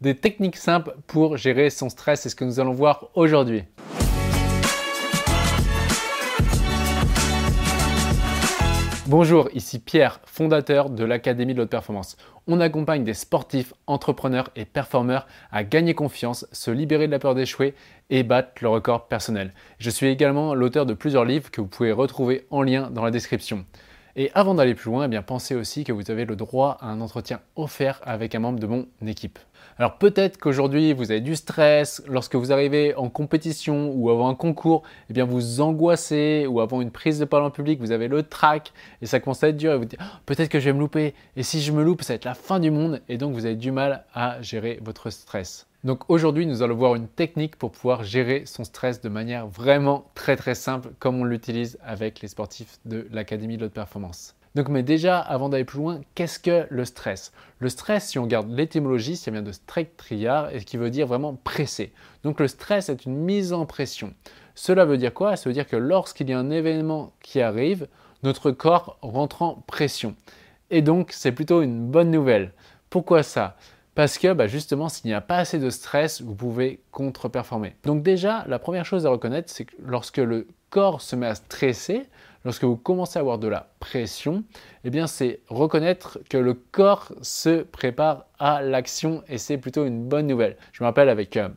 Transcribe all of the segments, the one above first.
Des techniques simples pour gérer son stress, c'est ce que nous allons voir aujourd'hui. Bonjour, ici Pierre, fondateur de l'Académie de l'Haute Performance. On accompagne des sportifs, entrepreneurs et performeurs à gagner confiance, se libérer de la peur d'échouer et battre le record personnel. Je suis également l'auteur de plusieurs livres que vous pouvez retrouver en lien dans la description. Et avant d'aller plus loin, eh bien pensez aussi que vous avez le droit à un entretien offert avec un membre de mon équipe. Alors peut-être qu'aujourd'hui vous avez du stress, lorsque vous arrivez en compétition ou avant un concours, eh bien vous angoissez ou avant une prise de parole en public, vous avez le trac et ça commence à être dur et vous dites ah, peut-être que je vais me louper et si je me loupe ça va être la fin du monde et donc vous avez du mal à gérer votre stress. Donc aujourd'hui, nous allons voir une technique pour pouvoir gérer son stress de manière vraiment très très simple comme on l'utilise avec les sportifs de l'Académie de l'Haute Performance. Donc mais déjà, avant d'aller plus loin, qu'est-ce que le stress? Le stress, si on regarde l'étymologie, ça vient de triar et qui veut dire vraiment pressé. Donc le stress est une mise en pression. Cela veut dire quoi? Ça veut dire que lorsqu'il y a un événement qui arrive, notre corps rentre en pression. Et donc c'est plutôt une bonne nouvelle. Pourquoi ça? Parce que bah, justement, s'il n'y a pas assez de stress, vous pouvez contre-performer. Donc déjà, la première chose à reconnaître, c'est que lorsque le corps se met à stresser, lorsque vous commencez à avoir de la pression, eh bien c'est reconnaître que le corps se prépare à l'action et c'est plutôt une bonne nouvelle. Je me rappelle avec euh,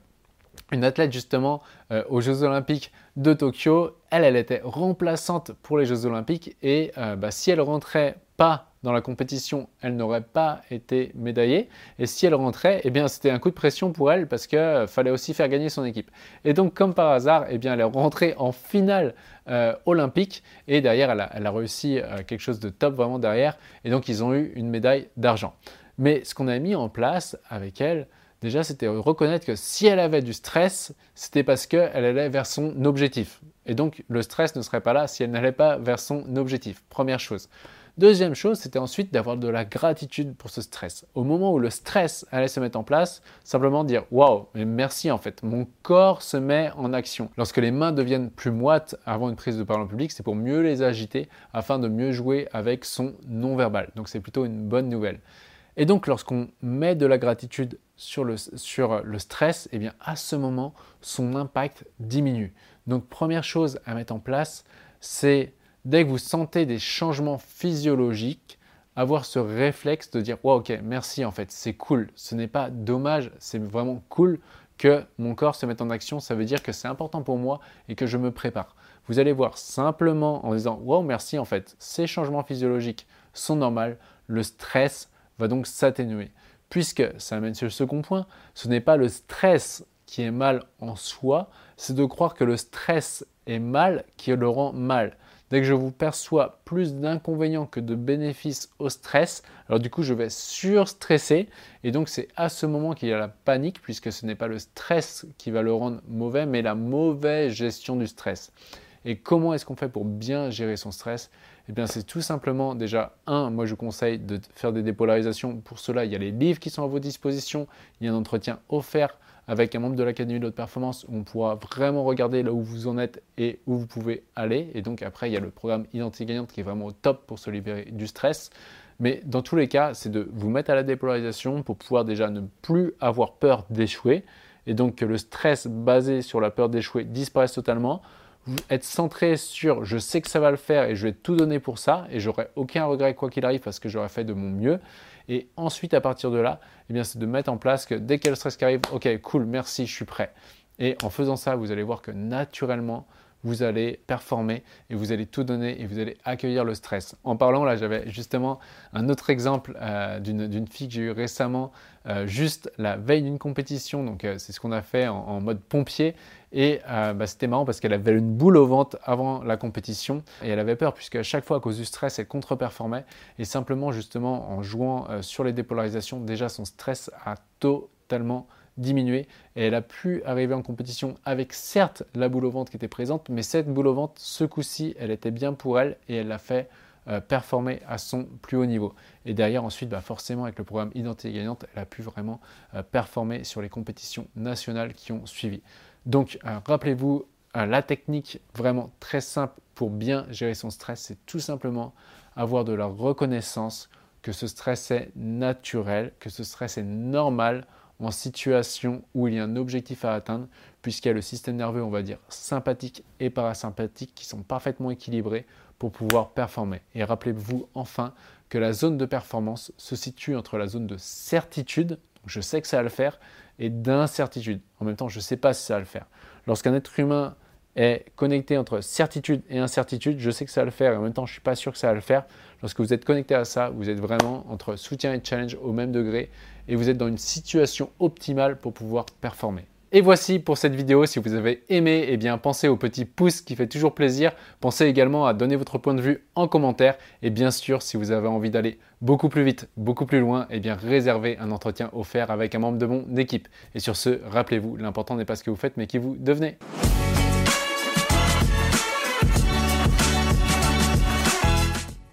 une athlète justement euh, aux Jeux Olympiques de Tokyo, elle, elle était remplaçante pour les Jeux Olympiques et euh, bah, si elle rentrait pas dans la compétition, elle n'aurait pas été médaillée. Et si elle rentrait, eh bien, c'était un coup de pression pour elle parce qu'il euh, fallait aussi faire gagner son équipe. Et donc, comme par hasard, eh bien, elle est rentrée en finale euh, olympique et derrière, elle a, réussi euh, quelque chose de top vraiment derrière. Et donc, ils ont eu une médaille d'argent. Mais ce qu'on a mis en place avec elle, déjà, c'était reconnaître que si elle avait du stress, c'était parce qu'elle allait vers son objectif. Et donc, le stress ne serait pas là si elle n'allait pas vers son objectif. Première chose. Deuxième chose, c'était ensuite d'avoir de la gratitude pour ce stress. Au moment où le stress allait se mettre en place, simplement dire waouh, mais merci en fait, mon corps se met en action. Lorsque les mains deviennent plus moites avant une prise de parole en public, c'est pour mieux les agiter afin de mieux jouer avec son non-verbal. Donc c'est plutôt une bonne nouvelle. Et donc lorsqu'on met de la gratitude sur le, sur le stress, eh bien à ce moment, son impact diminue. Donc première chose à mettre en place, c'est dès que vous sentez des changements physiologiques, avoir ce réflexe de dire wow, ok, merci en fait, c'est cool. Ce n'est pas dommage, c'est vraiment cool que mon corps se mette en action. Ça veut dire que c'est important pour moi et que je me prépare. Vous allez voir simplement en disant wow, merci en fait, ces changements physiologiques sont normaux. Le stress va donc s'atténuer. Puisque ça amène sur le second point, ce n'est pas le stress qui est mal en soi, c'est de croire que le stress est mal qui le rend mal. Dès que je vous perçois plus d'inconvénients que de bénéfices au stress, alors du coup je vais surstresser et donc c'est à ce moment qu'il y a la panique puisque ce n'est pas le stress qui va le rendre mauvais mais la mauvaise gestion du stress. Et comment est-ce qu'on fait pour bien gérer son stress? Eh bien, c'est tout simplement déjà, un, moi je vous conseille de faire des dépolarisations. Pour cela, il y a les livres qui sont à vos dispositions, il y a un entretien offert avec un membre de l'Académie de haute performance on pourra vraiment regarder là où vous en êtes et où vous pouvez aller. Et donc après, il y a le programme Identité gagnante qui est vraiment au top pour se libérer du stress. Mais dans tous les cas, c'est de vous mettre à la dépolarisation pour pouvoir déjà ne plus avoir peur d'échouer et donc que le stress basé sur la peur d'échouer disparaisse totalement être centré sur je sais que ça va le faire et je vais tout donner pour ça et j'aurai aucun regret quoi qu'il arrive parce que j'aurai fait de mon mieux. Et ensuite, à partir de là, eh bien, c'est de mettre en place que dès qu'il y a le stress qui arrive, ok, cool, merci, je suis prêt. Et en faisant ça, vous allez voir que naturellement, vous allez performer et vous allez tout donner et vous allez accueillir le stress. En parlant, là, j'avais justement un autre exemple euh, d'une fille que j'ai eu récemment, euh, juste la veille d'une compétition. Donc, euh, c'est ce qu'on a fait en, mode pompier. Et bah, c'était marrant parce qu'elle avait une boule au ventre avant la compétition et elle avait peur puisque à chaque fois, à cause du stress, elle contre-performait. Et simplement, justement, en jouant sur les dépolarisations, déjà son stress a totalement diminuer et elle a pu arriver en compétition avec certes la boule au ventre qui était présente, mais cette boule au ventre, ce coup-ci, elle était bien pour elle et elle l'a fait euh, performer à son plus haut niveau. Et derrière, ensuite, bah, forcément, avec le programme Identité gagnante, elle a pu vraiment euh, performer sur les compétitions nationales qui ont suivi. Donc, euh, rappelez-vous, la technique vraiment très simple pour bien gérer son stress, c'est tout simplement avoir de la reconnaissance que ce stress est naturel, que ce stress est normal en situation où il y a un objectif à atteindre, puisqu'il y a le système nerveux, on va dire, sympathique et parasympathique qui sont parfaitement équilibrés pour pouvoir performer. Et rappelez-vous enfin que la zone de performance se situe entre la zone de certitude, je sais que ça va le faire, et d'incertitude. En même temps, je ne sais pas si ça va le faire. Lorsqu'un être humain est connecté entre certitude et incertitude, je sais que ça va le faire et en même temps je ne suis pas sûr que ça va le faire. Lorsque vous êtes connecté à ça, vous êtes vraiment entre soutien et challenge au même degré et vous êtes dans une situation optimale pour pouvoir performer. Et voici pour cette vidéo. Si vous avez aimé, eh bien pensez au petit pouce qui fait toujours plaisir. Pensez également à donner votre point de vue en commentaire. Et bien sûr, si vous avez envie d'aller beaucoup plus vite, beaucoup plus loin, eh bien réservez un entretien offert avec un membre de mon équipe. Et sur ce, rappelez-vous, l'important n'est pas ce que vous faites, mais qui vous devenez.